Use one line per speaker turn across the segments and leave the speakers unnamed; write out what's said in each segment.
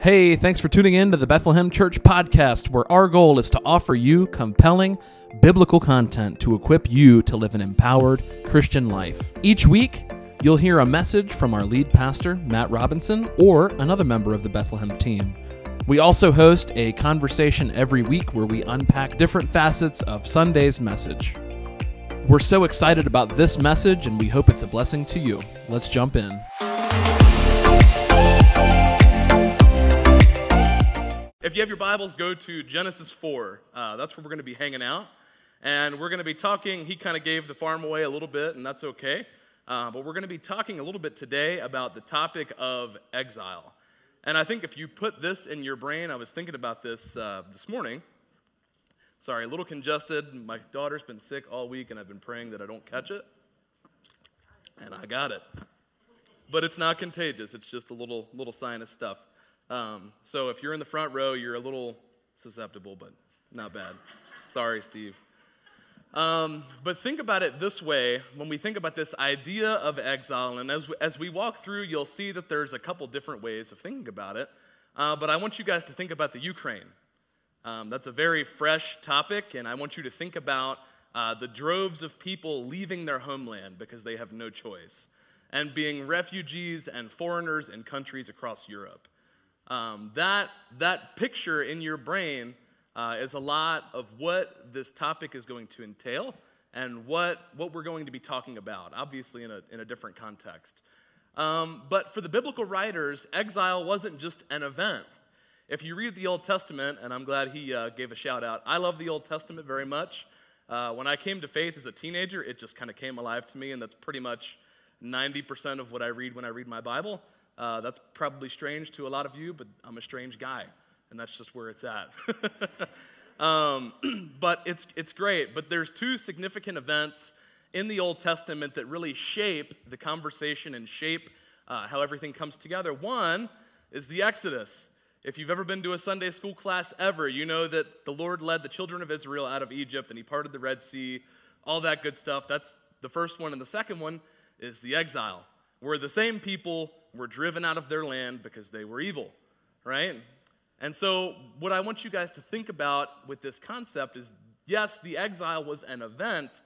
Hey, thanks for tuning in to the Bethlehem Church podcast, where our goal is to offer you compelling biblical content to equip you to live an empowered Christian life. Each week, you'll hear a message from our lead pastor, Matt Robinson, or another member of the Bethlehem team. We also host a conversation every week where we unpack different facets of Sunday's message. We're so excited about this message and we hope it's a blessing to you. Let's jump in.
If you have your Bibles, go to Genesis 4. Uh, that's where we're going to be hanging out. And we're going to be talking. He kind of gave the farm away a little bit, and that's okay. Uh, but we're going to be talking a little bit today about the topic of exile. And I think if you put this in your brain, I was thinking about this uh, this morning. Sorry, a little congested. My daughter's been sick all week, and I've been praying that I don't catch it. And I got it. But it's not contagious, it's just a little, little sinus stuff. Um, so if you're in the front row, you're a little susceptible, but not bad. Sorry, Steve. Um, but think about it this way when we think about this idea of exile, and as, as we walk through, you'll see that there's a couple different ways of thinking about it. Uh, but I want you guys to think about the Ukraine. Um, that's a very fresh topic, and I want you to think about uh, the droves of people leaving their homeland because they have no choice, and being refugees and foreigners in countries across Europe. Um, that, that picture in your brain uh, is a lot of what this topic is going to entail and what, what we're going to be talking about, obviously in a, in a different context. Um, but for the biblical writers, exile wasn't just an event. If you read the Old Testament, and I'm glad he uh, gave a shout out, I love the Old Testament very much. Uh, when I came to faith as a teenager, it just kind of came alive to me, and that's pretty much 90% of what I read when I read my Bible. Uh, that's probably strange to a lot of you, but I'm a strange guy, and that's just where it's at. um, but it's, it's great. But there's two significant events in the Old Testament that really shape the conversation and shape uh, how everything comes together. One is the Exodus. If you've ever been to a Sunday school class ever, you know that the Lord led the children of Israel out of Egypt and he parted the Red Sea, all that good stuff. That's the first one. And the second one is the exile, where the same people were driven out of their land because they were evil, right? And so, what I want you guys to think about with this concept is yes, the exile was an event,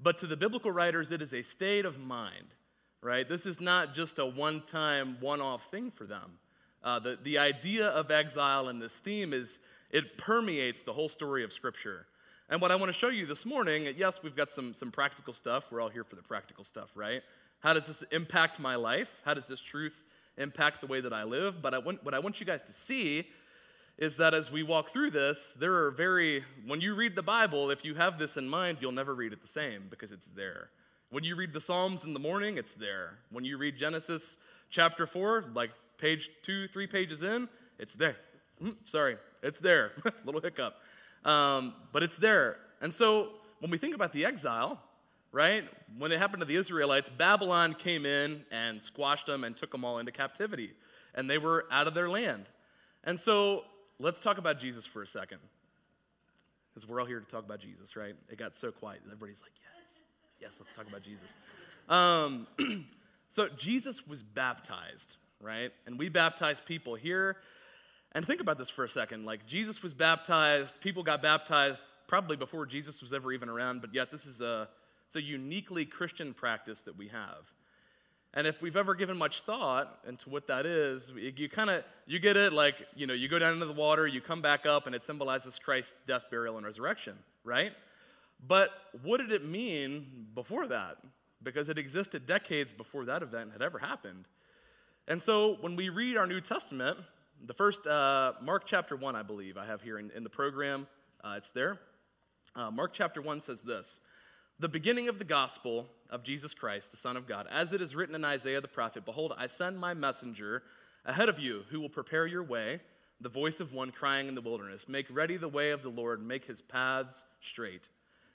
but to the biblical writers, it is a state of mind, right? This is not just a one time, one off thing for them. Uh, the, the idea of exile and this theme is it permeates the whole story of Scripture. And what I want to show you this morning, yes, we've got some, some practical stuff. We're all here for the practical stuff, right? How does this impact my life? How does this truth impact the way that I live? But I want, what I want you guys to see is that as we walk through this, there are very, when you read the Bible, if you have this in mind, you'll never read it the same because it's there. When you read the Psalms in the morning, it's there. When you read Genesis chapter 4, like page two, three pages in, it's there. Mm, sorry, it's there. Little hiccup. Um, but it's there. And so when we think about the exile, right? When it happened to the Israelites, Babylon came in and squashed them and took them all into captivity, and they were out of their land. And so let's talk about Jesus for a second. Because we're all here to talk about Jesus, right? It got so quiet. Everybody's like, yes, yes, let's talk about Jesus. Um, so Jesus was baptized, right? And we baptize people here. And think about this for a second. Like, Jesus was baptized, people got baptized probably before Jesus was ever even around, but yet this is a it's a uniquely Christian practice that we have. And if we've ever given much thought into what that is, you kind of you get it like, you know, you go down into the water, you come back up and it symbolizes Christ's death, burial and resurrection, right? But what did it mean before that? Because it existed decades before that event had ever happened. And so when we read our New Testament, the first, uh, Mark chapter 1, I believe, I have here in, in the program, uh, it's there. Uh, Mark chapter 1 says this the beginning of the gospel of Jesus Christ, the Son of God, as it is written in Isaiah the prophet Behold, I send my messenger ahead of you who will prepare your way, the voice of one crying in the wilderness, Make ready the way of the Lord, make his paths straight.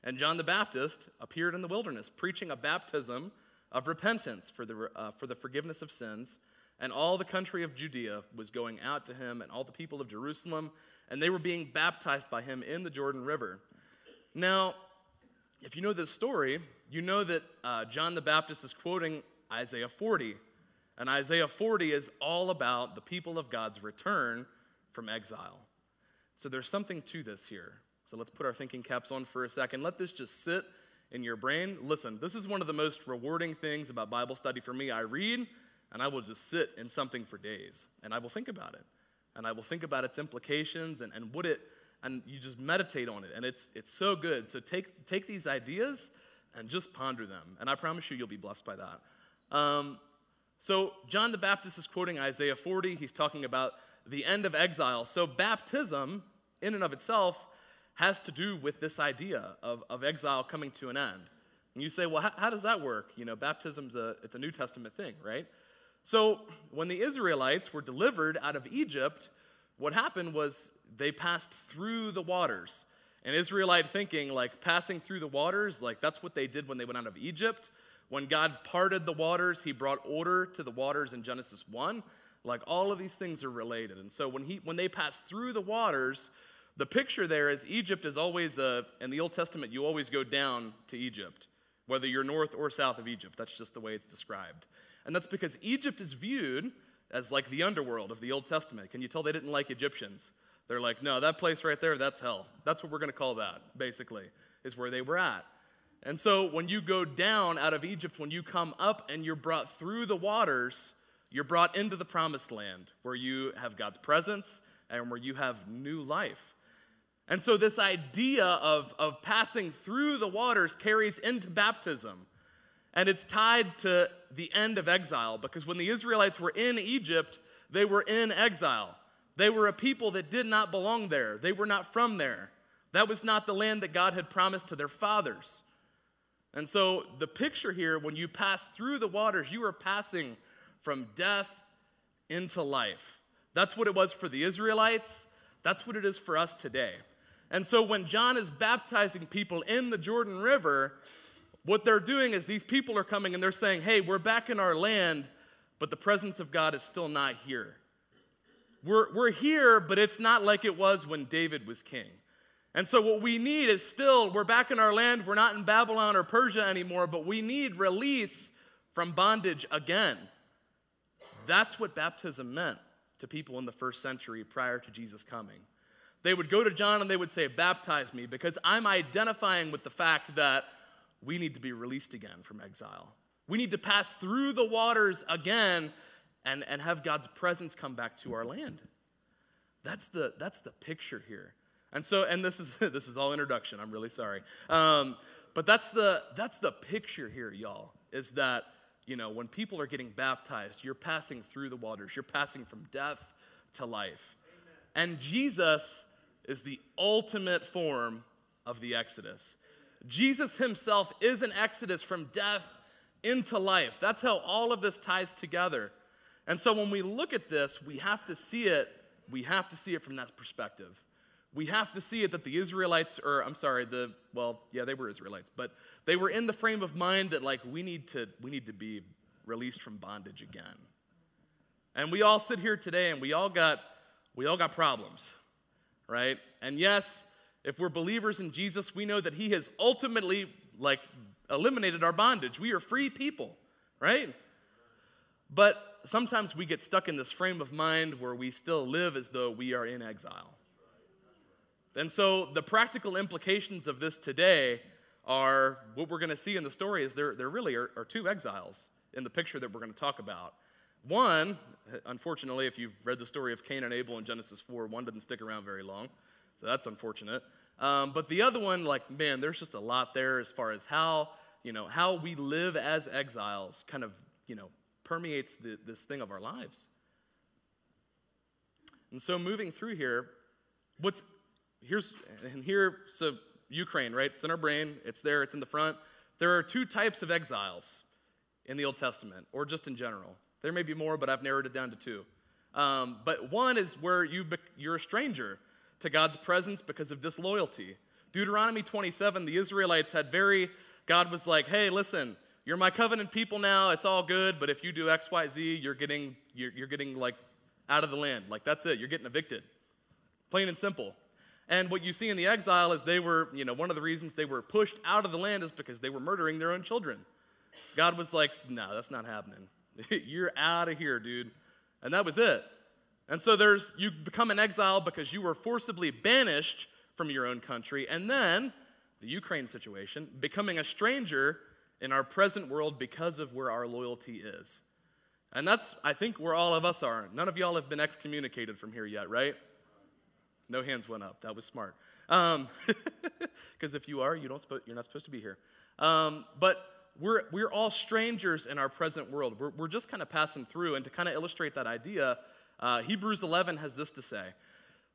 And John the Baptist appeared in the wilderness, preaching a baptism of repentance for the, uh, for the forgiveness of sins. And all the country of Judea was going out to him, and all the people of Jerusalem, and they were being baptized by him in the Jordan River. Now, if you know this story, you know that uh, John the Baptist is quoting Isaiah 40. And Isaiah 40 is all about the people of God's return from exile. So there's something to this here. So let's put our thinking caps on for a second. Let this just sit in your brain. Listen, this is one of the most rewarding things about Bible study for me. I read and I will just sit in something for days and I will think about it. And I will think about its implications and, and what it, and you just meditate on it. And it's, it's so good. So take, take these ideas and just ponder them. And I promise you, you'll be blessed by that. Um, so, John the Baptist is quoting Isaiah 40. He's talking about the end of exile. So, baptism, in and of itself, has to do with this idea of, of exile coming to an end. And you say, well, how, how does that work? You know, baptism's a, it's a New Testament thing, right? So, when the Israelites were delivered out of Egypt, what happened was they passed through the waters. And Israelite thinking, like passing through the waters, like that's what they did when they went out of Egypt. When God parted the waters, he brought order to the waters in Genesis 1. Like all of these things are related. And so when, he, when they pass through the waters, the picture there is Egypt is always, a, in the Old Testament, you always go down to Egypt, whether you're north or south of Egypt. That's just the way it's described. And that's because Egypt is viewed as like the underworld of the Old Testament. Can you tell they didn't like Egyptians? They're like, no, that place right there, that's hell. That's what we're going to call that, basically, is where they were at. And so when you go down out of Egypt, when you come up and you're brought through the waters, you're brought into the promised land where you have God's presence and where you have new life. And so this idea of, of passing through the waters carries into baptism. And it's tied to the end of exile because when the Israelites were in Egypt, they were in exile. They were a people that did not belong there, they were not from there. That was not the land that God had promised to their fathers. And so the picture here, when you pass through the waters, you are passing from death into life. That's what it was for the Israelites. That's what it is for us today. And so when John is baptizing people in the Jordan River, what they're doing is these people are coming and they're saying, hey, we're back in our land, but the presence of God is still not here. We're, we're here, but it's not like it was when David was king. And so, what we need is still, we're back in our land. We're not in Babylon or Persia anymore, but we need release from bondage again. That's what baptism meant to people in the first century prior to Jesus coming. They would go to John and they would say, Baptize me, because I'm identifying with the fact that we need to be released again from exile. We need to pass through the waters again and, and have God's presence come back to our land. That's the, that's the picture here. And so, and this is this is all introduction. I'm really sorry. Um, but that's the that's the picture here, y'all. Is that you know when people are getting baptized, you're passing through the waters. You're passing from death to life. Amen. And Jesus is the ultimate form of the Exodus. Jesus himself is an Exodus from death into life. That's how all of this ties together. And so when we look at this, we have to see it, we have to see it from that perspective we have to see it that the Israelites, or I'm sorry, the, well, yeah, they were Israelites, but they were in the frame of mind that like we need to, we need to be released from bondage again. And we all sit here today and we all got, we all got problems, right? And yes, if we're believers in Jesus, we know that he has ultimately like eliminated our bondage. We are free people, right? But sometimes we get stuck in this frame of mind where we still live as though we are in exile. And so the practical implications of this today are what we're going to see in the story is there, there really are, are two exiles in the picture that we're going to talk about. One, unfortunately, if you've read the story of Cain and Abel in Genesis 4, one doesn't stick around very long. So that's unfortunate. Um, but the other one, like, man, there's just a lot there as far as how, you know, how we live as exiles kind of, you know, permeates the, this thing of our lives. And so moving through here, what's here's and here so Ukraine, right? It's in our brain, it's there, it's in the front. There are two types of exiles in the Old Testament, or just in general. There may be more, but I've narrowed it down to two. Um, but one is where you you're a stranger to God's presence because of disloyalty. Deuteronomy 27, the Israelites had very, God was like, hey, listen, you're my covenant people now, it's all good, but if you do X, Y, Z, you're getting, you're, you're getting like out of the land. Like that's it, you're getting evicted. Plain and simple. And what you see in the exile is they were, you know, one of the reasons they were pushed out of the land is because they were murdering their own children. God was like, no, that's not happening. You're out of here, dude. And that was it. And so there's you become an exile because you were forcibly banished from your own country, and then the Ukraine situation, becoming a stranger in our present world because of where our loyalty is. And that's, I think, where all of us are. None of y'all have been excommunicated from here yet, right? No hands went up. That was smart. Because um, if you are, you don't you're not supposed to be here. Um, but we're, we're all strangers in our present world. We're, we're just kind of passing through. And to kind of illustrate that idea, uh, Hebrews 11 has this to say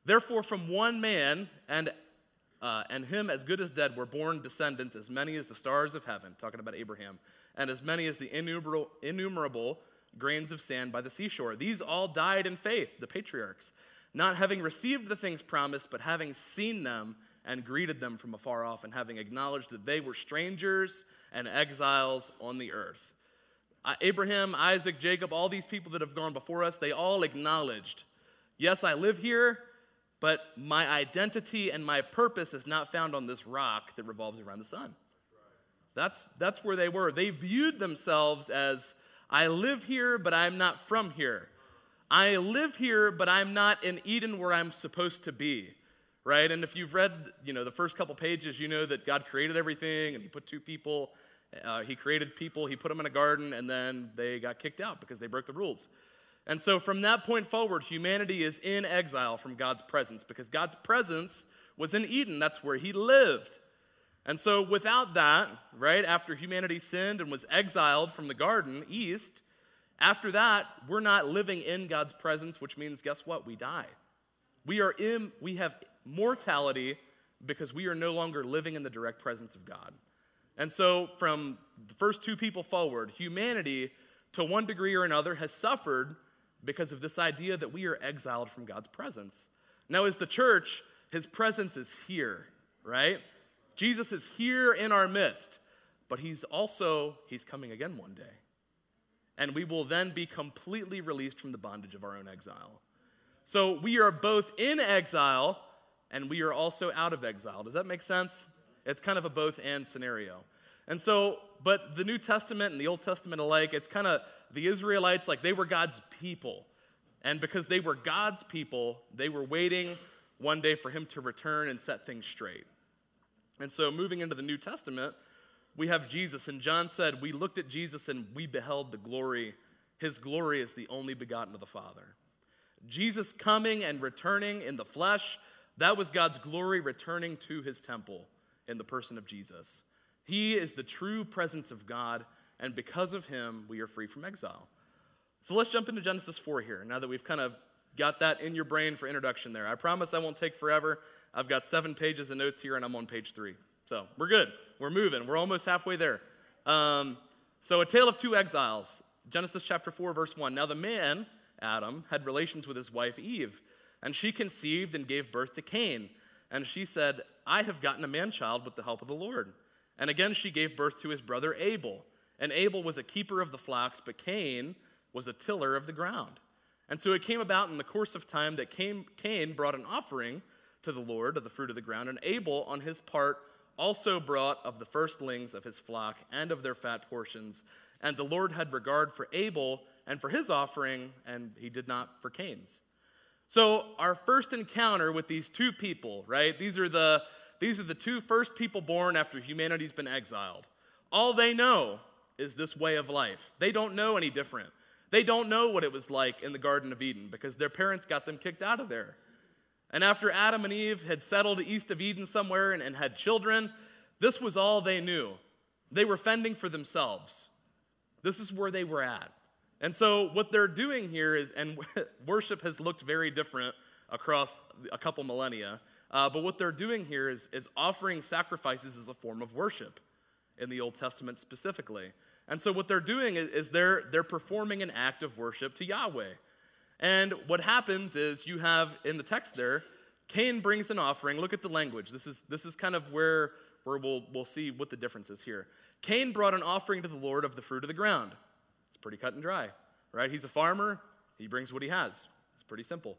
Therefore, from one man, and, uh, and him as good as dead, were born descendants as many as the stars of heaven, talking about Abraham, and as many as the innumerable, innumerable grains of sand by the seashore. These all died in faith, the patriarchs, not having received the things promised, but having seen them and greeted them from afar off, and having acknowledged that they were strangers and exiles on the earth. Abraham, Isaac, Jacob, all these people that have gone before us, they all acknowledged, yes, I live here, but my identity and my purpose is not found on this rock that revolves around the sun. That's, that's where they were. They viewed themselves as, I live here, but I'm not from here. I live here, but I'm not in Eden where I'm supposed to be right? And if you've read, you know, the first couple pages, you know that God created everything and he put two people, uh, he created people, he put them in a garden, and then they got kicked out because they broke the rules. And so from that point forward, humanity is in exile from God's presence because God's presence was in Eden. That's where he lived. And so without that, right, after humanity sinned and was exiled from the garden east, after that, we're not living in God's presence, which means guess what? We die. We are in, we have mortality because we are no longer living in the direct presence of God. And so, from the first two people forward, humanity, to one degree or another, has suffered because of this idea that we are exiled from God's presence. Now, as the church, his presence is here, right? Jesus is here in our midst, but he's also he's coming again one day. And we will then be completely released from the bondage of our own exile. So we are both in exile and we are also out of exile. Does that make sense? It's kind of a both and scenario. And so, but the New Testament and the Old Testament alike, it's kind of the Israelites, like they were God's people. And because they were God's people, they were waiting one day for him to return and set things straight. And so, moving into the New Testament, we have Jesus. And John said, We looked at Jesus and we beheld the glory. His glory is the only begotten of the Father. Jesus coming and returning in the flesh that was God's glory returning to his temple in the person of Jesus. He is the true presence of God, and because of him, we are free from exile. So let's jump into Genesis 4 here, now that we've kind of got that in your brain for introduction there. I promise I won't take forever. I've got seven pages of notes here, and I'm on page three. So we're good. We're moving. We're almost halfway there. Um, so, a tale of two exiles. Genesis chapter 4, verse 1. Now, the man, Adam, had relations with his wife Eve and she conceived and gave birth to Cain. And she said, I have gotten a man child with the help of the Lord. And again she gave birth to his brother Abel. And Abel was a keeper of the flocks, but Cain was a tiller of the ground. And so it came about in the course of time that Cain, brought an offering to the Lord of the fruit of the ground, and Abel, on his part, also brought of the firstlings of his flock and of their fat portions. And the Lord had regard for Abel and for his offering, and he did not for Cain's. So, our first encounter with these two people, right? These are the these are the two first people born after humanity's been exiled. All they know is this way of life. They don't know any different. They don't know what it was like in the Garden of Eden because their parents got them kicked out of there. And after Adam and Eve had settled east of Eden somewhere and, and had children, this was all they knew. They were fending for themselves. This is where they were at. And so, what they're doing here is, and worship has looked very different across a couple millennia, uh, but what they're doing here is, is offering sacrifices as a form of worship in the Old Testament specifically. And so, what they're doing is, is they're, they're performing an act of worship to Yahweh. And what happens is you have in the text there, Cain brings an offering. Look at the language. This is, this is kind of where, where we'll, we'll see what the difference is here. Cain brought an offering to the Lord of the fruit of the ground pretty cut and dry, right? He's a farmer, he brings what he has. It's pretty simple.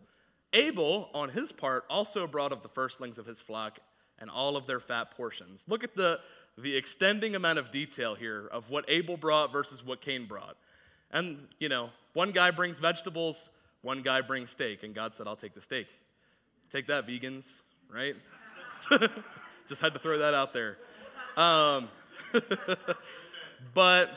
Abel, on his part, also brought of the firstlings of his flock and all of their fat portions. Look at the, the extending amount of detail here of what Abel brought versus what Cain brought. And, you know, one guy brings vegetables, one guy brings steak, and God said, I'll take the steak. Take that, vegans, right? Just had to throw that out there. Um, but,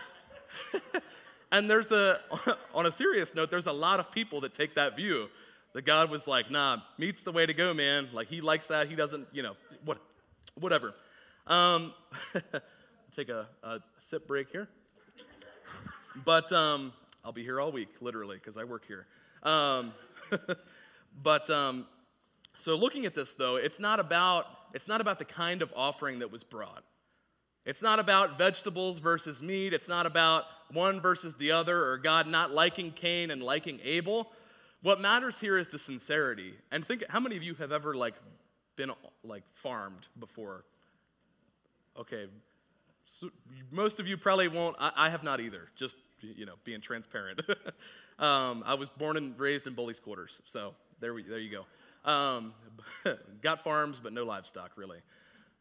and there's a, on a serious note, there's a lot of people that take that view. That God was like, nah, meat's the way to go, man. Like, he likes that. He doesn't, you know, what, whatever. Um, take a, a sip break here. But um, I'll be here all week, literally, because I work here. Um, but um, so looking at this, though, it's not about it's not about the kind of offering that was brought. It's not about vegetables versus meat. It's not about one versus the other or God not liking Cain and liking Abel. What matters here is the sincerity. And think how many of you have ever like been like farmed before? Okay. So most of you probably won't. I, I have not either. Just you know, being transparent. um, I was born and raised in bullies quarters, so there, we, there you go. Um, got farms, but no livestock, really.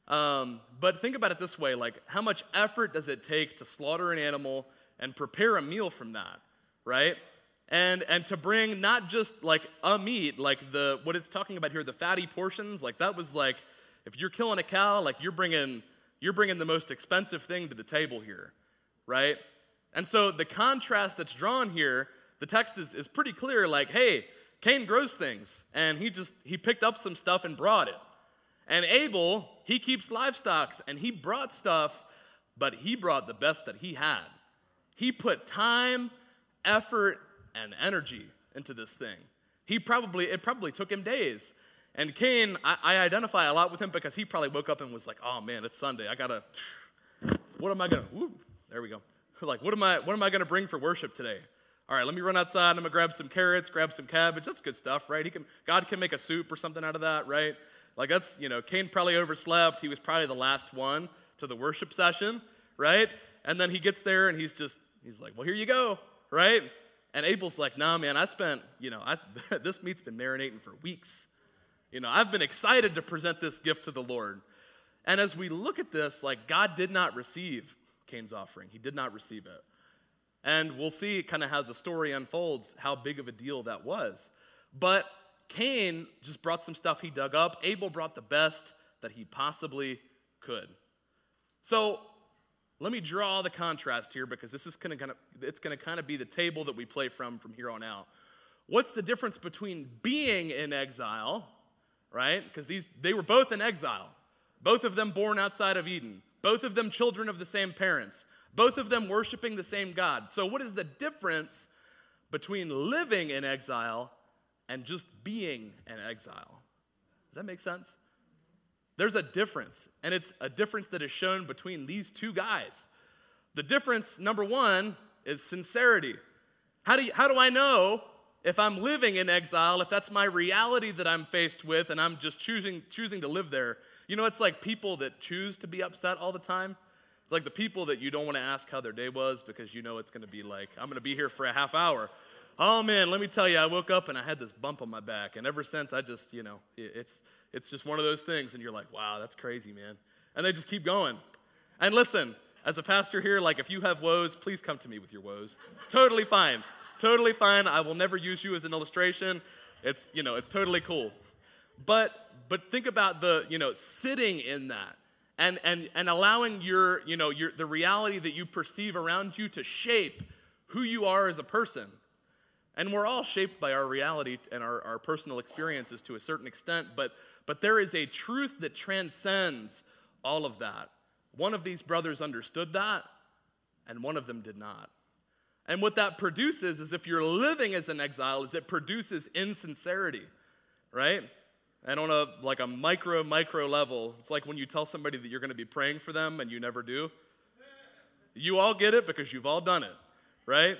Um, but think about it this way like, how much effort does it take to slaughter an animal and prepare a meal from that, right? And, and to bring not just like a meat, like the what it's talking about here, the fatty portions, like that was like, if you're killing a cow, like you're bringing, you're bringing the most expensive thing to the table here, right? And so the contrast that's drawn here, the text is, is pretty clear like, hey, Cain grows things, and he just he picked up some stuff and brought it. And Abel, he keeps livestock and he brought stuff, but he brought the best that he had. He put time, effort, and energy into this thing. He probably, it probably took him days. And Cain, I, I identify a lot with him because he probably woke up and was like, oh man, it's Sunday. I gotta, what am I gonna, woo, there we go. like, what am I, what am I to bring for worship today? All right, let me run outside. I'm to grab some carrots, grab some cabbage. That's good stuff, right? He can, God can make a soup or something out of that, right? Like, that's, you know, Cain probably overslept. He was probably the last one to the worship session, right? And then he gets there and he's just, he's like, well, here you go, right? And Abel's like, nah, man, I spent, you know, I, this meat's been marinating for weeks. You know, I've been excited to present this gift to the Lord. And as we look at this, like, God did not receive Cain's offering. He did not receive it. And we'll see kind of how the story unfolds, how big of a deal that was. But Cain just brought some stuff he dug up. Abel brought the best that he possibly could. So let me draw the contrast here because this is going to it's going to kind of be the table that we play from from here on out. What's the difference between being in exile, right? Because these they were both in exile. Both of them born outside of Eden both of them children of the same parents, both of them worshiping the same God. So, what is the difference between living in exile and just being in exile? Does that make sense? There's a difference, and it's a difference that is shown between these two guys. The difference, number one, is sincerity. How do, you, how do I know if I'm living in exile, if that's my reality that I'm faced with, and I'm just choosing, choosing to live there? You know, it's like people that choose to be upset all the time. It's like the people that you don't want to ask how their day was because you know it's going to be like, I'm going to be here for a half hour. Oh man, let me tell you, I woke up and I had this bump on my back. And ever since, I just, you know, it's, it's just one of those things. And you're like, wow, that's crazy, man. And they just keep going. And listen, as a pastor here, like if you have woes, please come to me with your woes. It's totally fine. totally fine. I will never use you as an illustration. It's, you know, it's totally cool. But but think about the, you know, sitting in that and, and, and allowing your, you know, your, the reality that you perceive around you to shape who you are as a person. And we're all shaped by our reality and our, our personal experiences to a certain extent, but, but there is a truth that transcends all of that. One of these brothers understood that, and one of them did not. And what that produces is if you're living as an exile, is it produces insincerity, right? And on a like a micro micro level, it's like when you tell somebody that you're going to be praying for them and you never do. You all get it because you've all done it, right?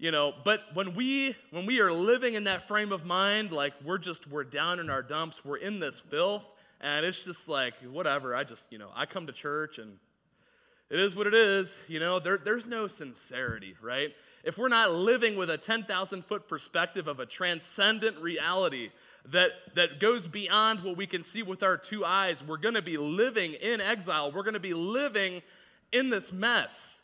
You know, but when we when we are living in that frame of mind, like we're just we're down in our dumps, we're in this filth, and it's just like whatever. I just you know I come to church and it is what it is. You know, there, there's no sincerity, right? If we're not living with a 10,000 foot perspective of a transcendent reality that, that goes beyond what we can see with our two eyes. We're going to be living in exile, we're going to be living in this mess.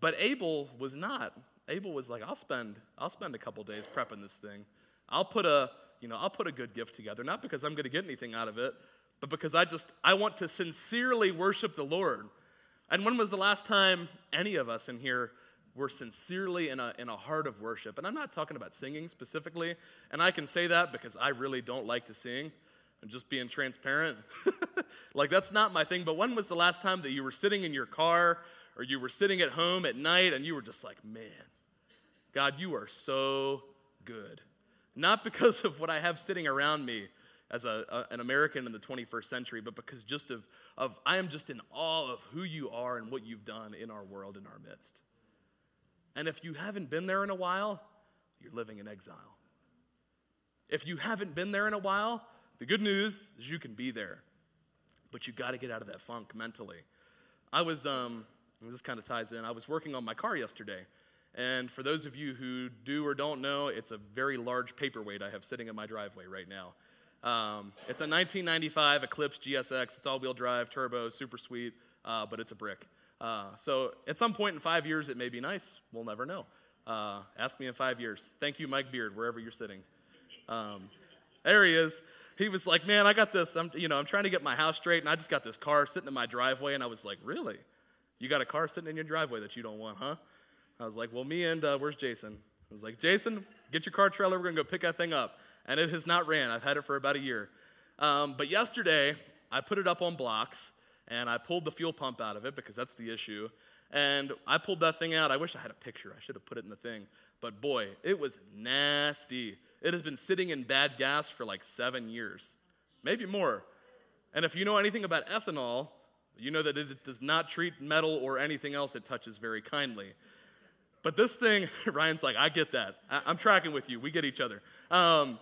But Abel was not Abel was like, I'll spend, I'll spend a couple days prepping this thing. I'll put a, you know, I'll put a good gift together, not because I'm going to get anything out of it, but because I just, I want to sincerely worship the Lord. And when was the last time any of us in here were sincerely in a, in a heart of worship? And I'm not talking about singing specifically, and I can say that because I really don't like to sing. I'm just being transparent. like, that's not my thing. But when was the last time that you were sitting in your car or you were sitting at home at night and you were just like, man, God, you are so good. Not because of what I have sitting around me as a, a, an American in the 21st century, but because just of, of I am just in awe of who you are and what you've done in our world, in our midst. And if you haven't been there in a while, you're living in exile. If you haven't been there in a while, the good news is you can be there. But you got to get out of that funk mentally. I was, um, this kind of ties in, I was working on my car yesterday. And for those of you who do or don't know, it's a very large paperweight I have sitting in my driveway right now. Um, it's a 1995 Eclipse GSX. It's all wheel drive, turbo, super sweet, uh, but it's a brick. Uh, so at some point in five years, it may be nice. We'll never know. Uh, ask me in five years. Thank you, Mike Beard, wherever you're sitting. Um, there he is. He was like, "Man, I got this. I'm, you know, I'm trying to get my house straight, and I just got this car sitting in my driveway." And I was like, "Really? You got a car sitting in your driveway that you don't want, huh?" I was like, "Well, me and uh, where's Jason?" I was like, "Jason, get your car trailer. We're gonna go pick that thing up." and it has not ran. I've had it for about a year. Um, but yesterday, I put it up on blocks and I pulled the fuel pump out of it because that's the issue. And I pulled that thing out. I wish I had a picture. I should have put it in the thing. But boy, it was nasty. It has been sitting in bad gas for like seven years, maybe more. And if you know anything about ethanol, you know that it does not treat metal or anything else it touches very kindly. But this thing, Ryan's like, I get that. I, am tracking with you. We get each other. Um,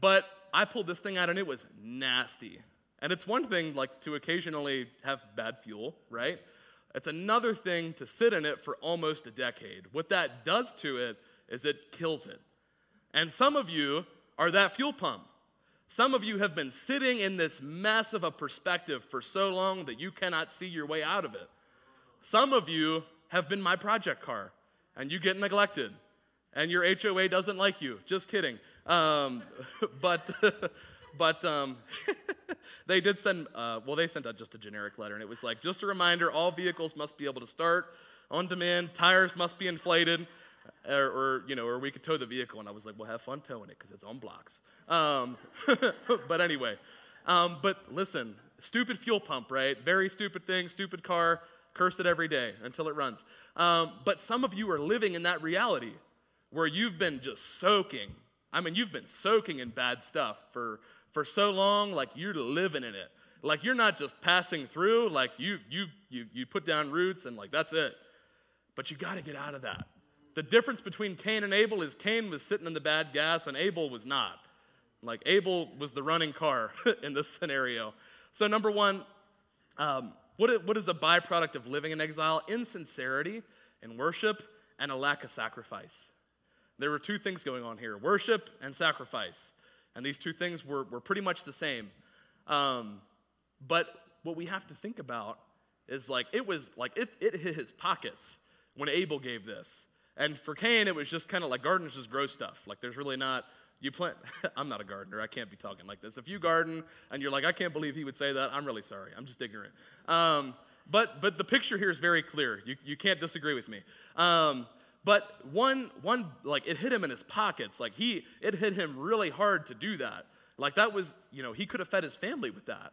but I pulled this thing out and it was nasty. And it's one thing like to occasionally have bad fuel, right? It's another thing to sit in it for almost a decade. What that does to it is it kills it. And some of you are that fuel pump. Some of you have been sitting in this mess of a perspective for so long that you cannot see your way out of it. Some of you have been my project car and you get neglected and your HOA doesn't like you. Just kidding. Um, but but um, they did send, uh, well, they sent out just a generic letter, and it was like, just a reminder all vehicles must be able to start on demand, tires must be inflated. Or, or, you know, or we could tow the vehicle, and I was like, "Well, have fun towing it because it's on blocks." Um, but anyway, um, but listen, stupid fuel pump, right? Very stupid thing, stupid car. Curse it every day until it runs. Um, but some of you are living in that reality where you've been just soaking I mean, you've been soaking in bad stuff for, for so long, like you're living in it. Like you're not just passing through, like you, you, you, you put down roots and like that's it. But you got to get out of that. The difference between Cain and Abel is Cain was sitting in the bad gas and Abel was not. Like Abel was the running car in this scenario. So, number one, um, what, what is a byproduct of living in exile? Insincerity in worship and a lack of sacrifice. There were two things going on here worship and sacrifice. And these two things were, were pretty much the same. Um, but what we have to think about is like, it was like, it, it hit his pockets when Abel gave this. And for Cain, it was just kind of like gardeners just grow stuff. Like, there's really not, you plant, I'm not a gardener. I can't be talking like this. If you garden and you're like, I can't believe he would say that, I'm really sorry. I'm just ignorant. Um, but, but the picture here is very clear. You, you can't disagree with me. Um, but one, one, like it hit him in his pockets. Like he, it hit him really hard to do that. Like that was, you know, he could have fed his family with that.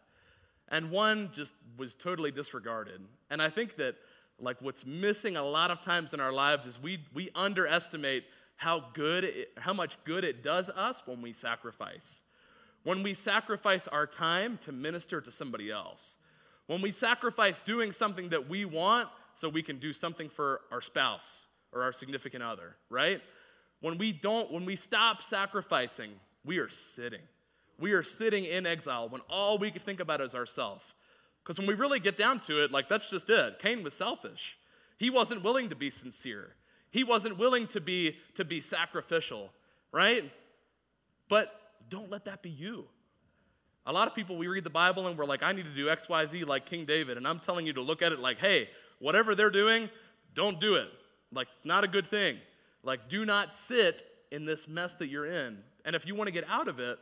And one just was totally disregarded. And I think that like what's missing a lot of times in our lives is we, we underestimate how good, it, how much good it does us when we sacrifice. When we sacrifice our time to minister to somebody else. When we sacrifice doing something that we want so we can do something for our spouse or our significant other, right? When we don't, when we stop sacrificing, we are sitting. We are sitting in exile when all we can think about is ourselves. Because when we really get down to it, like that's just it. Cain was selfish. He wasn't willing to be sincere. He wasn't willing to be to be sacrificial, right? But don't let that be you. A lot of people we read the Bible and we're like, I need to do XYZ like King David. And I'm telling you to look at it like, hey, whatever they're doing, don't do it. Like, it's not a good thing. Like, do not sit in this mess that you're in. And if you want to get out of it,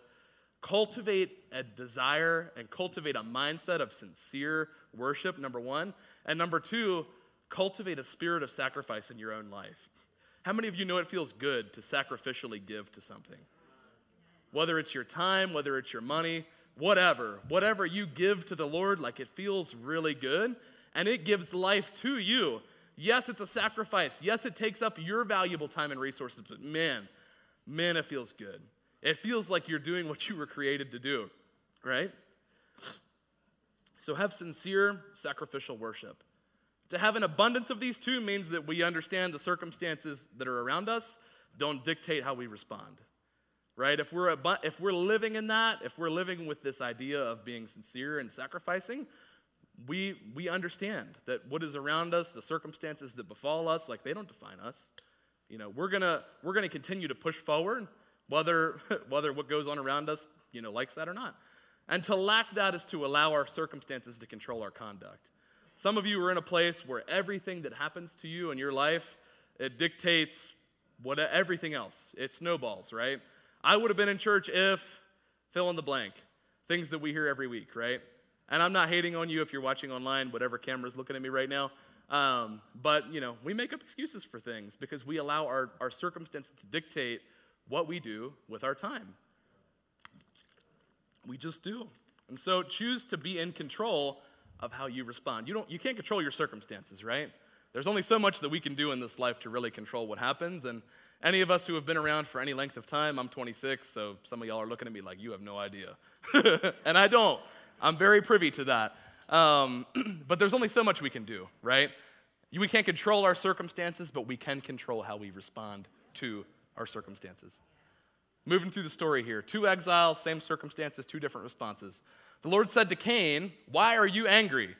cultivate a desire and cultivate a mindset of sincere worship, number one. And number two, cultivate a spirit of sacrifice in your own life. How many of you know it feels good to sacrificially give to something? Whether it's your time, whether it's your money, whatever, whatever you give to the Lord, like it feels really good and it gives life to you. Yes, it's a sacrifice. Yes, it takes up your valuable time and resources, but man, man, it feels good. It feels like you're doing what you were created to do, right? So have sincere sacrificial worship. To have an abundance of these two means that we understand the circumstances that are around us don't dictate how we respond. Right? If we're, if we're living in that, if we're living with this idea of being sincere and sacrificing, we, we understand that what is around us, the circumstances that befall us, like they don't define us. You know, we're gonna, we're gonna continue to push forward, whether, whether what goes on around us, you know, likes that or not. And to lack that is to allow our circumstances to control our conduct. Some of you are in a place where everything that happens to you in your life, it dictates what everything else. It snowballs, right? I would have been in church if fill in the blank. Things that we hear every week, right? And I'm not hating on you if you're watching online, whatever camera's looking at me right now. Um, but, you know, we make up excuses for things because we allow our, our circumstances to dictate what we do with our time. We just do. And so choose to be in control of how you respond. You, don't, you can't control your circumstances, right? There's only so much that we can do in this life to really control what happens. And any of us who have been around for any length of time, I'm 26, so some of y'all are looking at me like, you have no idea. and I don't. I'm very privy to that. Um, but there's only so much we can do, right? We can't control our circumstances, but we can control how we respond to our circumstances. Moving through the story here two exiles, same circumstances, two different responses. The Lord said to Cain, Why are you angry?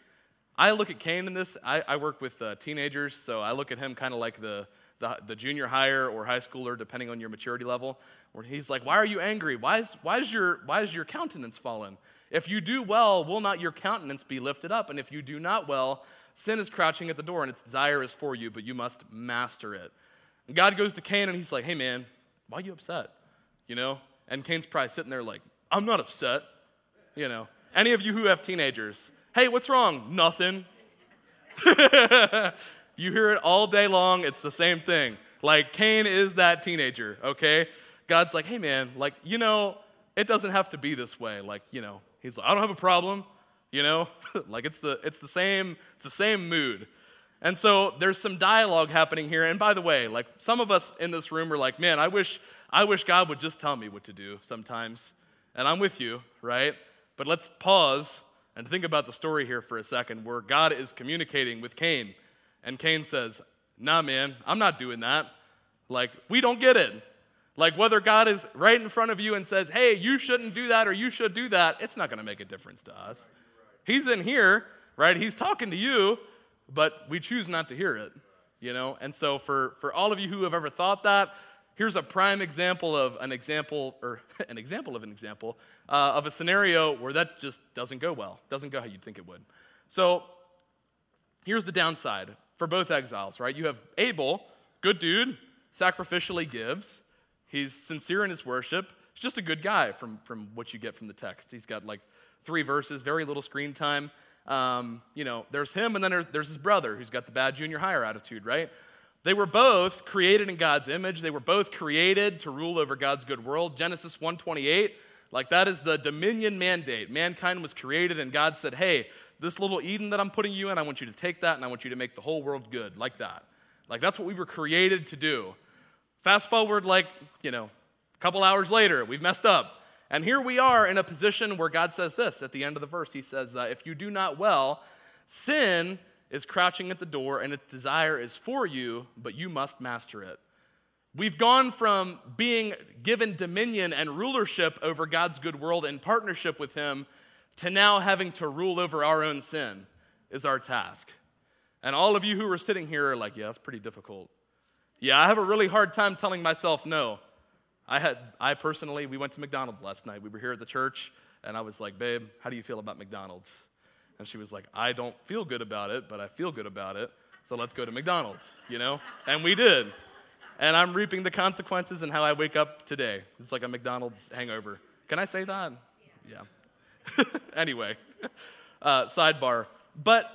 I look at Cain in this. I, I work with uh, teenagers, so I look at him kind of like the, the, the, junior higher or high schooler, depending on your maturity level, where he's like, Why are you angry? Why is, why is, your, why is your countenance fallen? If you do well, will not your countenance be lifted up? And if you do not well, sin is crouching at the door and its desire is for you, but you must master it. And God goes to Cain and he's like, Hey, man, why are you upset? You know? And Cain's probably sitting there like, I'm not upset. You know, any of you who have teenagers, hey, what's wrong? Nothing. you hear it all day long. It's the same thing. Like, Cain is that teenager, okay? God's like, hey, man, like, you know, it doesn't have to be this way. Like, you know, he's like, I don't have a problem, you know? like, it's the, it's the same, it's the same mood. And so there's some dialogue happening here. And by the way, like, some of us in this room are like, man, I wish, I wish God would just tell me what to do sometimes. And I'm with you, right? But let's pause and think about the story here for a second where God is communicating with Cain. And Cain says, Nah, man, I'm not doing that. Like, we don't get it. Like, whether God is right in front of you and says, Hey, you shouldn't do that or you should do that, it's not going to make a difference to us. He's in here, right? He's talking to you, but we choose not to hear it, you know? And so, for, for all of you who have ever thought that, here's a prime example of an example, or an example of an example, uh, of a scenario where that just doesn't go well, doesn't go how you'd think it would. So here's the downside for both exiles, right? You have Abel, good dude, sacrificially gives. He's sincere in his worship. He's just a good guy from, from what you get from the text. He's got like three verses, very little screen time. Um, you know, there's him, and then there's, there's his brother who's got the bad junior higher attitude, right? They were both created in God's image. They were both created to rule over God's good world. Genesis 128, like that is the dominion mandate. Mankind was created and God said, "Hey, this little Eden that I'm putting you in, I want you to take that and I want you to make the whole world good." Like that. Like that's what we were created to do. Fast forward like, you know, a couple hours later, we've messed up. And here we are in a position where God says this at the end of the verse. He says, uh, If you do not well, sin is crouching at the door and its desire is for you, but you must master it. We've gone from being given dominion and rulership over God's good world in partnership with Him to now having to rule over our own sin, is our task. And all of you who are sitting here are like, yeah, that's pretty difficult. Yeah, I have a really hard time telling myself no. I had, I personally, we went to McDonald's last night. We were here at the church, and I was like, babe, how do you feel about McDonald's? And she was like, I don't feel good about it, but I feel good about it. So let's go to McDonald's, you know? And we did. and I'm reaping the consequences and how I wake up today. It's like a McDonald's hangover. Can I say that? Yeah. anyway, uh, sidebar. But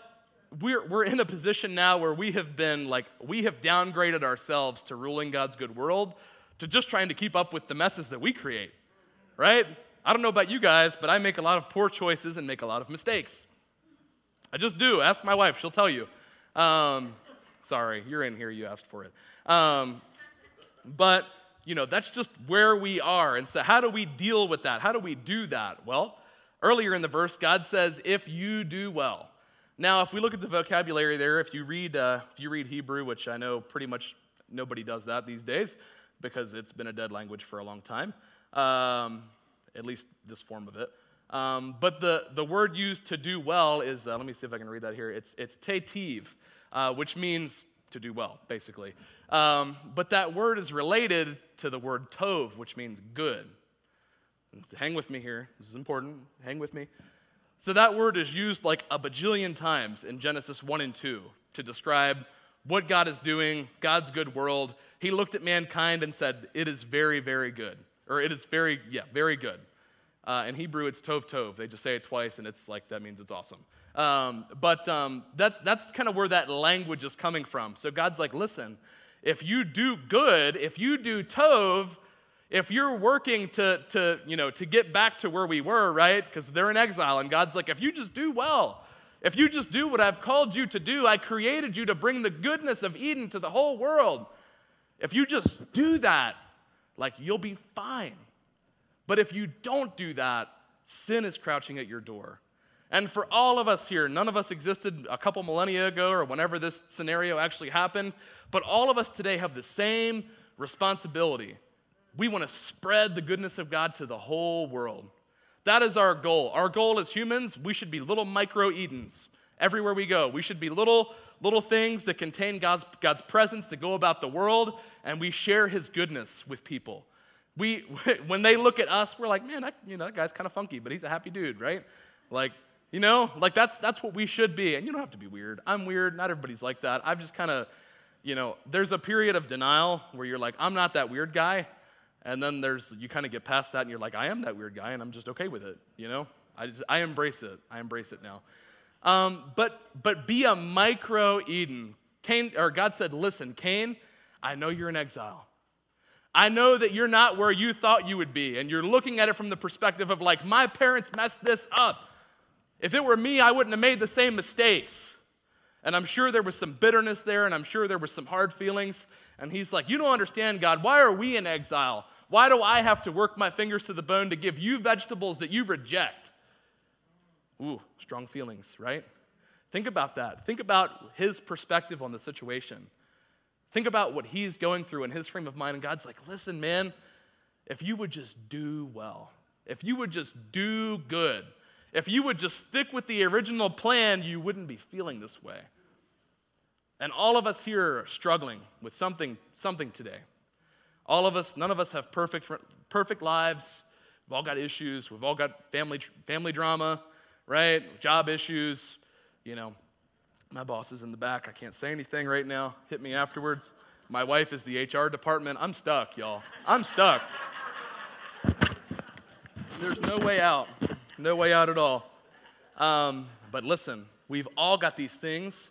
we're, we're in a position now where we have been like, we have downgraded ourselves to ruling God's good world to just trying to keep up with the messes that we create, right? I don't know about you guys, but I make a lot of poor choices and make a lot of mistakes. I just do. Ask my wife, she'll tell you. Um, sorry, you're in here, you asked for it. Um, but, you know, that's just where we are. And so, how do we deal with that? How do we do that? Well, earlier in the verse, God says, if you do well. Now, if we look at the vocabulary there, if you read, uh, if you read Hebrew, which I know pretty much nobody does that these days because it's been a dead language for a long time, um, at least this form of it. Um, but the, the word used to do well is, uh, let me see if I can read that here. It's, it's tetiv, uh, which means to do well, basically. Um, but that word is related to the word tov, which means good. Hang with me here. This is important. Hang with me. So that word is used like a bajillion times in Genesis 1 and 2 to describe what God is doing, God's good world. He looked at mankind and said, It is very, very good. Or it is very, yeah, very good. Uh, in Hebrew, it's tov tov. They just say it twice, and it's like, that means it's awesome. Um, but um, that's, that's kind of where that language is coming from. So God's like, listen, if you do good, if you do tov, if you're working to, to, you know, to get back to where we were, right? Because they're in exile, and God's like, if you just do well, if you just do what I've called you to do, I created you to bring the goodness of Eden to the whole world. If you just do that, like you'll be fine. But if you don't do that, sin is crouching at your door. And for all of us here, none of us existed a couple millennia ago or whenever this scenario actually happened, but all of us today have the same responsibility. We want to spread the goodness of God to the whole world. That is our goal. Our goal as humans, we should be little micro Edens everywhere we go. We should be little little things that contain God's, God's presence that go about the world, and we share his goodness with people. We, when they look at us, we're like, man, that, you know, that guy's kind of funky, but he's a happy dude, right? Like, you know, like that's, that's what we should be. And you don't have to be weird. I'm weird. Not everybody's like that. I've just kind of, you know, there's a period of denial where you're like, I'm not that weird guy. And then there's, you kind of get past that and you're like, I am that weird guy and I'm just okay with it, you know? I, just, I embrace it. I embrace it now. Um, but, but be a micro Eden. Cain, or God said, listen, Cain, I know you're in exile. I know that you're not where you thought you would be, and you're looking at it from the perspective of like, my parents messed this up. If it were me, I wouldn't have made the same mistakes. And I'm sure there was some bitterness there, and I'm sure there was some hard feelings. And he's like, You don't understand, God. Why are we in exile? Why do I have to work my fingers to the bone to give you vegetables that you reject? Ooh, strong feelings, right? Think about that. Think about his perspective on the situation. Think about what he's going through in his frame of mind. And God's like, listen, man, if you would just do well, if you would just do good, if you would just stick with the original plan, you wouldn't be feeling this way. And all of us here are struggling with something, something today. All of us, none of us have perfect, perfect lives. We've all got issues. We've all got family, family drama, right? Job issues. You know, my boss is in the back. I can't say anything right now. Hit me afterwards. My wife is the HR department. I'm stuck, y'all. I'm stuck. There's no way out. No way out at all. Um, but listen, we've all got these things,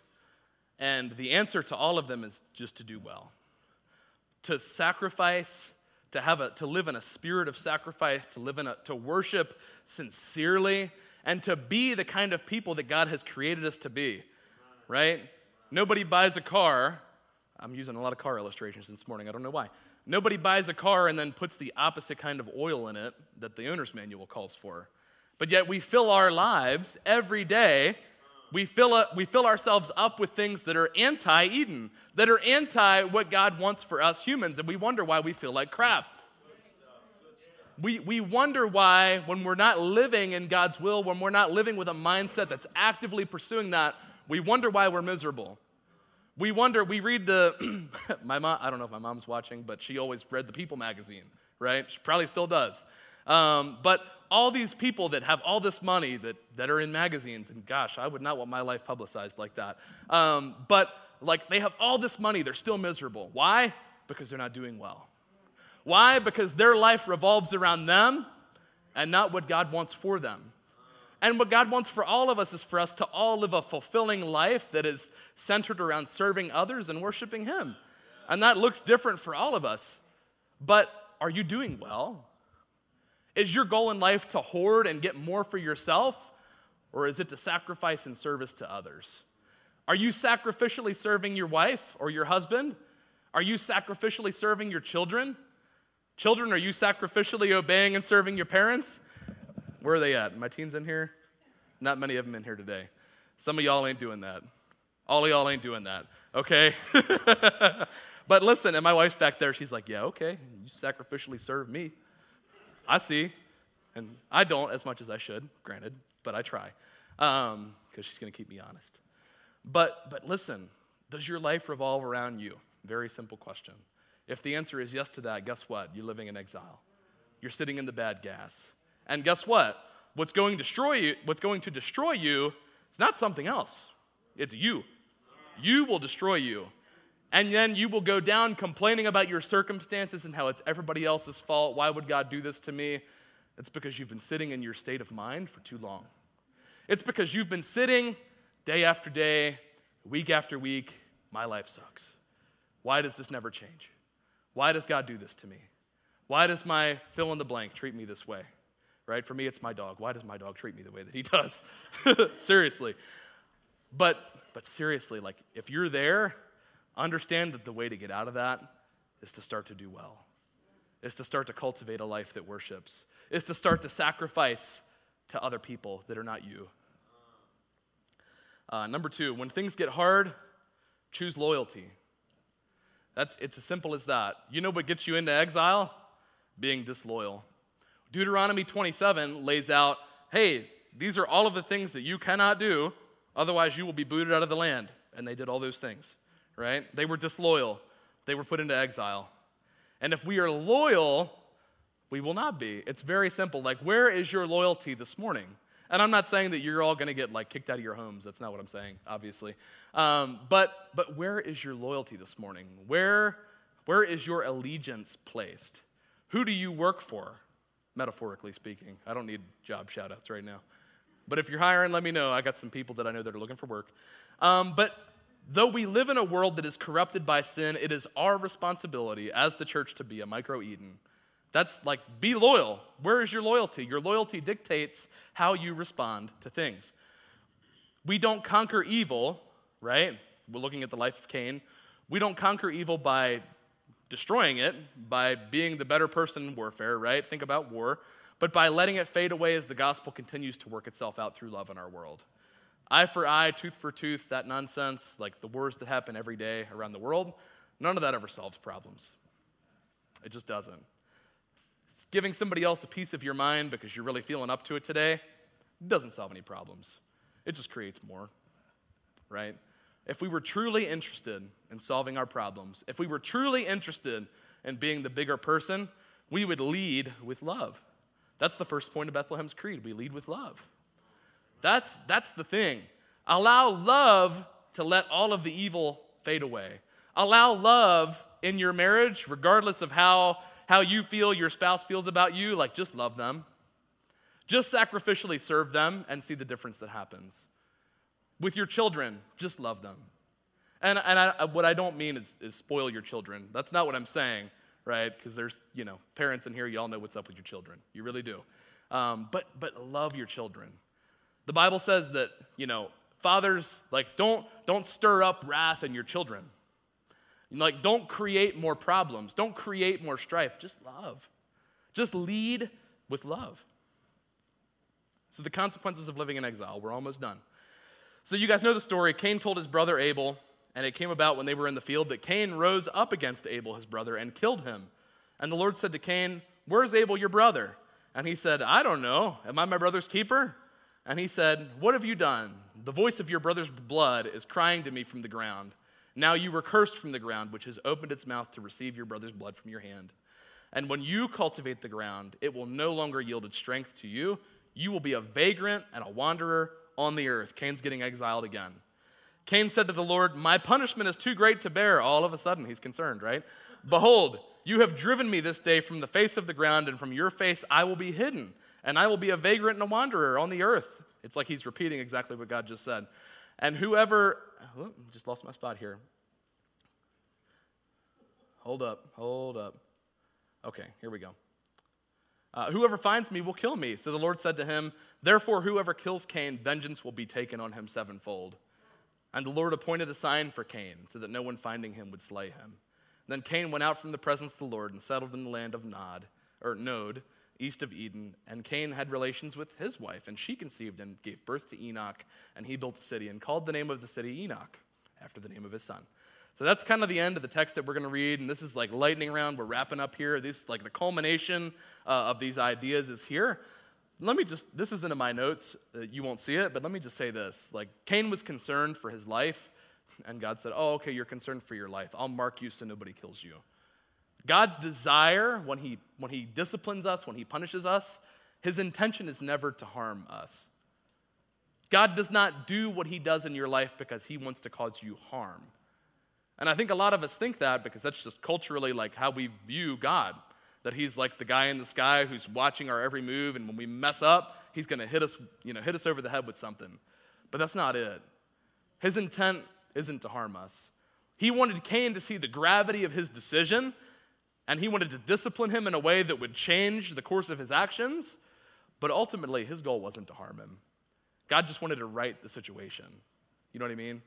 and the answer to all of them is just to do well. To sacrifice, to have a to live in a spirit of sacrifice, to live in a to worship sincerely, and to be the kind of people that God has created us to be right? Nobody buys a car. I'm using a lot of car illustrations this morning. I don't know why. Nobody buys a car and then puts the opposite kind of oil in it that the owner's manual calls for. But yet we fill our lives every day. We fill, a, we fill ourselves up with things that are anti Eden, that are anti what God wants for us humans, and we wonder why we feel like crap. We, we wonder why, when we're not living in God's will, when we're not living with a mindset that's actively pursuing that, we wonder why we're miserable. We wonder, we read the, my mom, I don't know if my mom's watching, but she always read the People magazine, right? She probably still does. Um, but all these people that have all this money that, that are in magazines, and gosh, I would not want my life publicized like that. Um, but like they have all this money, they're still miserable. Why? Because they're not doing well. Why? Because their life revolves around them and not what God wants for them. And what God wants for all of us is for us to all live a fulfilling life that is centered around serving others and worshiping Him. And that looks different for all of us. But are you doing well? Is your goal in life to hoard and get more for yourself? Or is it to sacrifice in service to others? Are you sacrificially serving your wife or your husband? Are you sacrificially serving your children? Children, are you sacrificially obeying and serving your parents? Where are they at? My teens in here? Not many of them in here today. Some of y'all ain't doing that. All of y'all ain't doing that, okay? but listen, and my wife's back there. She's like, yeah, okay. You sacrificially serve me. I see. And I don't as much as I should, granted, but I try because um, she's going to keep me honest. But, but listen, does your life revolve around you? Very simple question. If the answer is yes to that, guess what? You're living in exile. You're sitting in the bad gas. And guess what? What's going to destroy you, what's going to destroy you is not something else. It's you. You will destroy you. And then you will go down complaining about your circumstances and how it's everybody else's fault. Why would God do this to me? It's because you've been sitting in your state of mind for too long. It's because you've been sitting day after day, week after week. My life sucks. Why does this never change? Why does God do this to me? Why does my fill in the blank treat me this way? Right? For me, it's my dog. Why does my dog treat me the way that he does? seriously. But, but seriously, like, if you're there, understand that the way to get out of that is to start to do well, is to start to cultivate a life that worships, is to start to sacrifice to other people that are not you. Uh, number two, when things get hard, choose loyalty. That's, it's as simple as that. You know what gets you into exile? Being disloyal. Deuteronomy 27 lays out hey, these are all of the things that you cannot do, otherwise, you will be booted out of the land. And they did all those things, right? They were disloyal, they were put into exile. And if we are loyal, we will not be. It's very simple. Like, where is your loyalty this morning? And I'm not saying that you're all going to get like kicked out of your homes. That's not what I'm saying, obviously. Um, but but where is your loyalty this morning? Where where is your allegiance placed? Who do you work for? Metaphorically speaking, I don't need job shoutouts right now. But if you're hiring, let me know. I got some people that I know that are looking for work. Um, but though we live in a world that is corrupted by sin, it is our responsibility as the church to be a micro Eden that's like, be loyal. Where is your loyalty? Your loyalty dictates how you respond to things. We don't conquer evil, right? We're looking at the life of Cain. We don't conquer evil by destroying it, by being the better person in warfare, right? Think about war. But by letting it fade away as the gospel continues to work itself out through love in our world. Eye for eye, tooth for tooth, that nonsense, like the wars that happen every day around the world, none of that ever solves problems. It just doesn't. It's Giving somebody else a piece of your mind because you're really feeling up to it today doesn't solve any problems. It just creates more, right? If we were truly interested in solving our problems, if we were truly interested in being the bigger person, we would lead with love. That's the first point of Bethlehem's Creed. We lead with love. That's, that's the thing. Allow love to let all of the evil fade away. Allow love in your marriage, regardless of how how you feel your spouse feels about you, like just love them. Just sacrificially serve them and see the difference that happens. With your children, just love them. And, and I, what I don't mean is, is spoil your children. That's not what I'm saying, right? Because there's, you know, parents in here, you all know what's up with your children. You really do. Um, but, but love your children. The Bible says that, you know, fathers, like, don't, don't stir up wrath in your children. Like, don't create more problems, don't create more strife. Just love. Just lead with love. So, the consequences of living in exile, we're almost done. So, you guys know the story. Cain told his brother Abel, and it came about when they were in the field that Cain rose up against Abel, his brother, and killed him. And the Lord said to Cain, Where's Abel, your brother? And he said, I don't know. Am I my brother's keeper? And he said, What have you done? The voice of your brother's blood is crying to me from the ground. Now you were cursed from the ground, which has opened its mouth to receive your brother's blood from your hand. And when you cultivate the ground, it will no longer yield its strength to you. You will be a vagrant and a wanderer on the earth. Cain's getting exiled again. Cain said to the Lord, My punishment is too great to bear. All of a sudden, he's concerned, right? Behold, you have driven me this day from the face of the ground, and from your face I will be hidden, and I will be a vagrant and a wanderer on the earth. It's like he's repeating exactly what God just said. And whoever, oh, just lost my spot here. Hold up, hold up. Okay, here we go. Uh, whoever finds me will kill me. So the Lord said to him, Therefore, whoever kills Cain, vengeance will be taken on him sevenfold. And the Lord appointed a sign for Cain, so that no one finding him would slay him. Then Cain went out from the presence of the Lord and settled in the land of Nod, or Nod, east of Eden. And Cain had relations with his wife, and she conceived and gave birth to Enoch. And he built a city and called the name of the city Enoch, after the name of his son. So that's kind of the end of the text that we're going to read, and this is like lightning round. We're wrapping up here. This like the culmination uh, of these ideas is here. Let me just this isn't in my notes. Uh, you won't see it, but let me just say this: like Cain was concerned for his life, and God said, "Oh, okay, you're concerned for your life. I'll mark you so nobody kills you." God's desire when he when he disciplines us, when he punishes us, his intention is never to harm us. God does not do what he does in your life because he wants to cause you harm. And I think a lot of us think that because that's just culturally like how we view God. That he's like the guy in the sky who's watching our every move, and when we mess up, he's gonna hit us, you know, hit us over the head with something. But that's not it. His intent isn't to harm us. He wanted Cain to see the gravity of his decision, and he wanted to discipline him in a way that would change the course of his actions. But ultimately, his goal wasn't to harm him. God just wanted to right the situation. You know what I mean?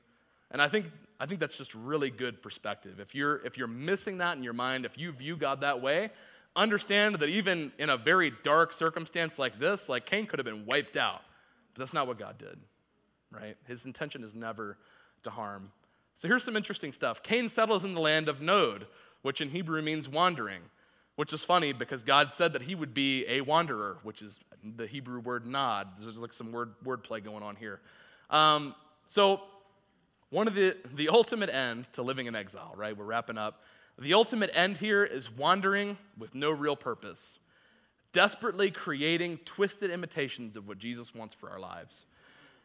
And I think, I think that's just really good perspective. If you're, if you're missing that in your mind, if you view God that way, understand that even in a very dark circumstance like this, like Cain could have been wiped out. But that's not what God did, right? His intention is never to harm. So here's some interesting stuff. Cain settles in the land of Nod, which in Hebrew means wandering, which is funny because God said that he would be a wanderer, which is the Hebrew word nod. There's like some word wordplay going on here. Um, so one of the, the ultimate end to living in exile, right? We're wrapping up. The ultimate end here is wandering with no real purpose, desperately creating twisted imitations of what Jesus wants for our lives.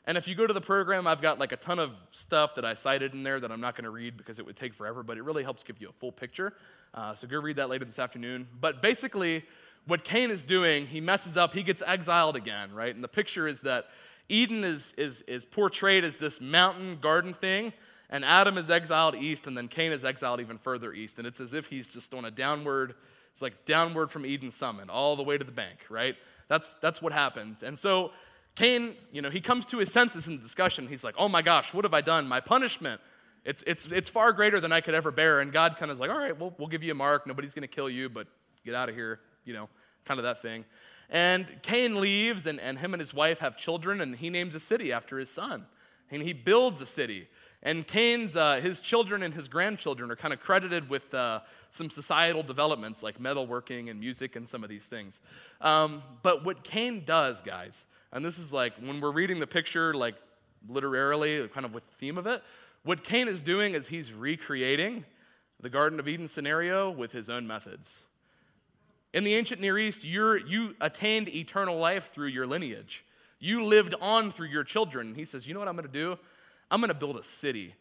And if you go to the program, I've got like a ton of stuff that I cited in there that I'm not going to read because it would take forever, but it really helps give you a full picture. Uh, so go read that later this afternoon. But basically, what Cain is doing, he messes up, he gets exiled again, right? And the picture is that Eden is, is, is portrayed as this mountain garden thing, and Adam is exiled east, and then Cain is exiled even further east. And it's as if he's just on a downward, it's like downward from Eden summit, all the way to the bank, right? That's, that's what happens. And so Cain, you know, he comes to his senses in the discussion. He's like, oh my gosh, what have I done? My punishment, it's, it's, it's far greater than I could ever bear. And God kind of is like, all right, we'll, we'll give you a mark. Nobody's going to kill you, but get out of here, you know, kind of that thing. And Cain leaves, and, and him and his wife have children, and he names a city after his son. And he builds a city. And Cain's, uh, his children and his grandchildren are kind of credited with uh, some societal developments like metalworking and music and some of these things. Um, but what Cain does, guys, and this is like when we're reading the picture, like literarily, kind of with the theme of it, what Cain is doing is he's recreating the Garden of Eden scenario with his own methods. In the ancient Near East, you attained eternal life through your lineage. You lived on through your children. He says, You know what I'm going to do? I'm going to build a city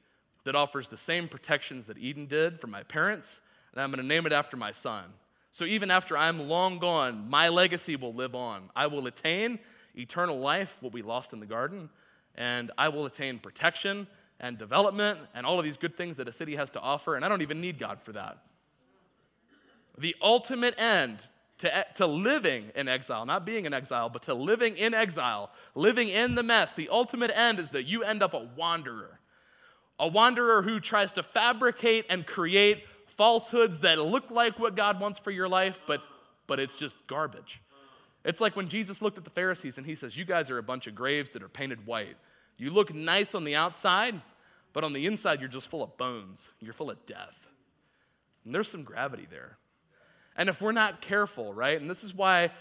that offers the same protections that Eden did for my parents, and I'm going to name it after my son. So even after I'm long gone, my legacy will live on. I will attain eternal life, what we lost in the garden, and I will attain protection and development and all of these good things that a city has to offer, and I don't even need God for that the ultimate end to, to living in exile, not being in exile, but to living in exile, living in the mess, the ultimate end is that you end up a wanderer. A wanderer who tries to fabricate and create falsehoods that look like what God wants for your life, but, but it's just garbage. It's like when Jesus looked at the Pharisees and he says, You guys are a bunch of graves that are painted white. You look nice on the outside, but on the inside, you're just full of bones. You're full of death. And there's some gravity there. And if we're not careful, right, and this is why,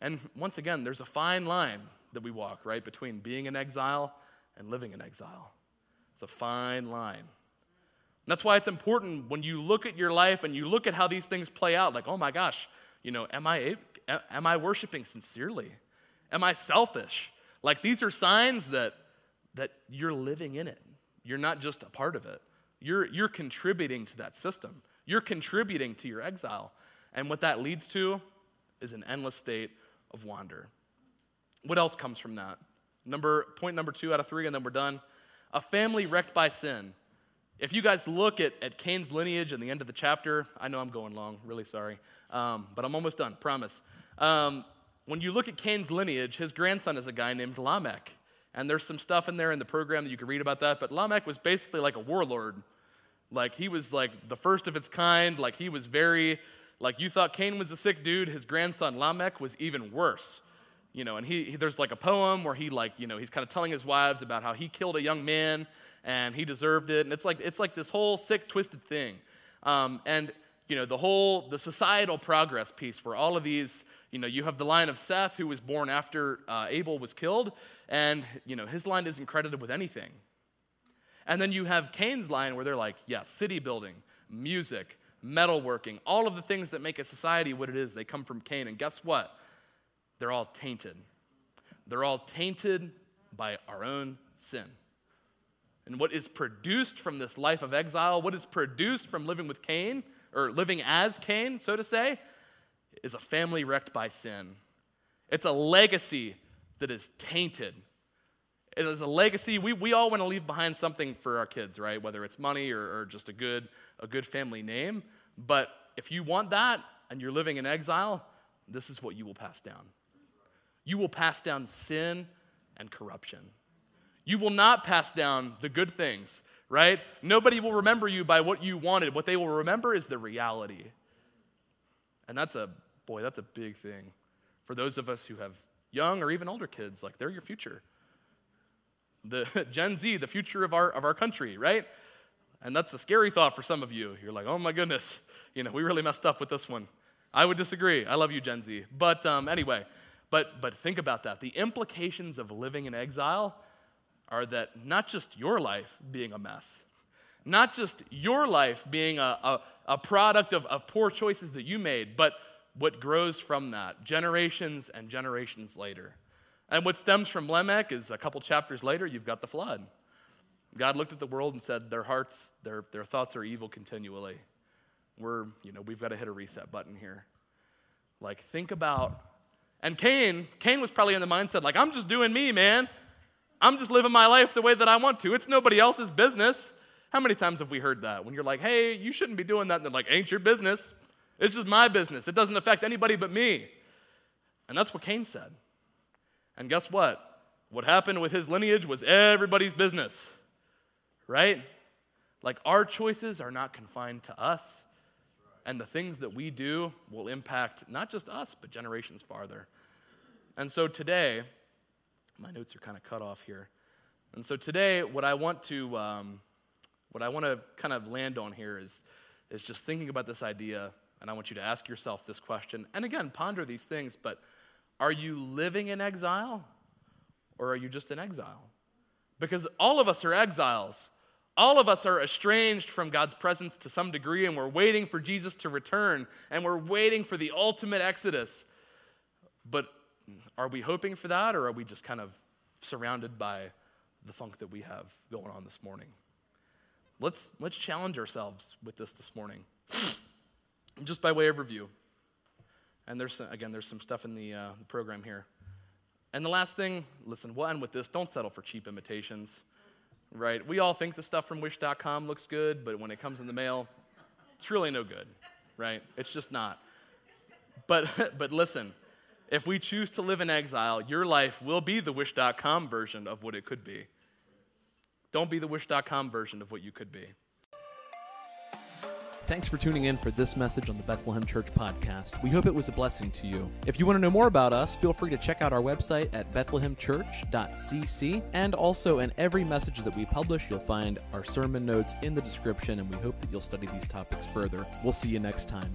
and once again, there's a fine line that we walk, right, between being in exile and living in exile. It's a fine line. And that's why it's important when you look at your life and you look at how these things play out, like, oh my gosh, you know, am I, am I worshiping sincerely? Am I selfish? Like, these are signs that, that you're living in it. You're not just a part of it. You're, you're contributing to that system. You're contributing to your exile. And what that leads to is an endless state of wander. What else comes from that? Number point number two out of three, and then we're done. A family wrecked by sin. If you guys look at, at Cain's lineage in the end of the chapter, I know I'm going long, really sorry, um, but I'm almost done, promise. Um, when you look at Cain's lineage, his grandson is a guy named Lamech. And there's some stuff in there in the program that you can read about that, but Lamech was basically like a warlord. Like he was like the first of its kind, like he was very, like you thought Cain was a sick dude, his grandson Lamech was even worse you know and he, he, there's like a poem where he like you know he's kind of telling his wives about how he killed a young man and he deserved it. And it's like, it's like this whole sick, twisted thing. Um, and, you know, the whole, the societal progress piece where all of these, you know, you have the line of Seth who was born after uh, Abel was killed, and, you know, his line isn't credited with anything. And then you have Cain's line where they're like, yeah, city building, music, metalworking, all of the things that make a society what it is, they come from Cain. And guess what? They're all tainted. They're all tainted by our own sin. And what is produced from this life of exile, what is produced from living with Cain, or living as Cain, so to say, is a family wrecked by sin. It's a legacy that is tainted. It is a legacy. We, we all want to leave behind something for our kids, right? Whether it's money or, or just a good, a good family name. But if you want that and you're living in exile, this is what you will pass down. You will pass down sin and corruption. You will not pass down the good things, right? Nobody will remember you by what you wanted. What they will remember is the reality. And that's a, boy, that's a big thing for those of us who have young or even older kids. Like, they're your future. The Gen Z, the future of our, of our country, right? And that's a scary thought for some of you. You're like, oh my goodness, you know, we really messed up with this one. I would disagree. I love you, Gen Z. But um, anyway, but, but think about that. The implications of living in exile are that not just your life being a mess, not just your life being a, a, a product of, of poor choices that you made, but what grows from that, generations and generations later. And what stems from Lamech is a couple chapters later, you've got the flood. God looked at the world and said, Their hearts, their, their thoughts are evil continually. We're, you know, we've got to hit a reset button here. Like, think about, and Cain, Cain was probably in the mindset, like, I'm just doing me, man. I'm just living my life the way that I want to. It's nobody else's business. How many times have we heard that? When you're like, hey, you shouldn't be doing that. And they're like, ain't your business. It's just my business. It doesn't affect anybody but me. And that's what Cain said. And guess what? What happened with his lineage was everybody's business, right? Like our choices are not confined to us. And the things that we do will impact not just us, but generations farther. And so today, my notes are kind of cut off here. And so today, what I want to, um, what I want to kind of land on here is, is just thinking about this idea, and I want you to ask yourself this question. And again, ponder these things, but are you living in exile, or are you just in exile? Because all of us are exiles. All of us are estranged from God's presence to some degree, and we're waiting for Jesus to return, and we're waiting for the ultimate exodus. But are we hoping for that, or are we just kind of surrounded by the funk that we have going on this morning? Let's, let's challenge ourselves with this this morning, just by way of review. And there's, again, there's some stuff in the, uh, the program here. And the last thing, listen, we'll end with this. Don't settle for cheap imitations, right? We all think the stuff from wish.com looks good, but when it comes in the mail, it's really no good, right? It's just not. But, but listen, if we choose to live in exile, your life will be the wish.com version of what it could be. Don't be the wish.com version of what you could be.
Thanks for tuning in for this message on the Bethlehem Church podcast. We hope it was a blessing to you. If you want to know more about us, feel free to check out our website at bethlehemchurch.cc. And also, in every message that we publish, you'll find our sermon notes in the description, and we hope that you'll study these topics further. We'll see you next time.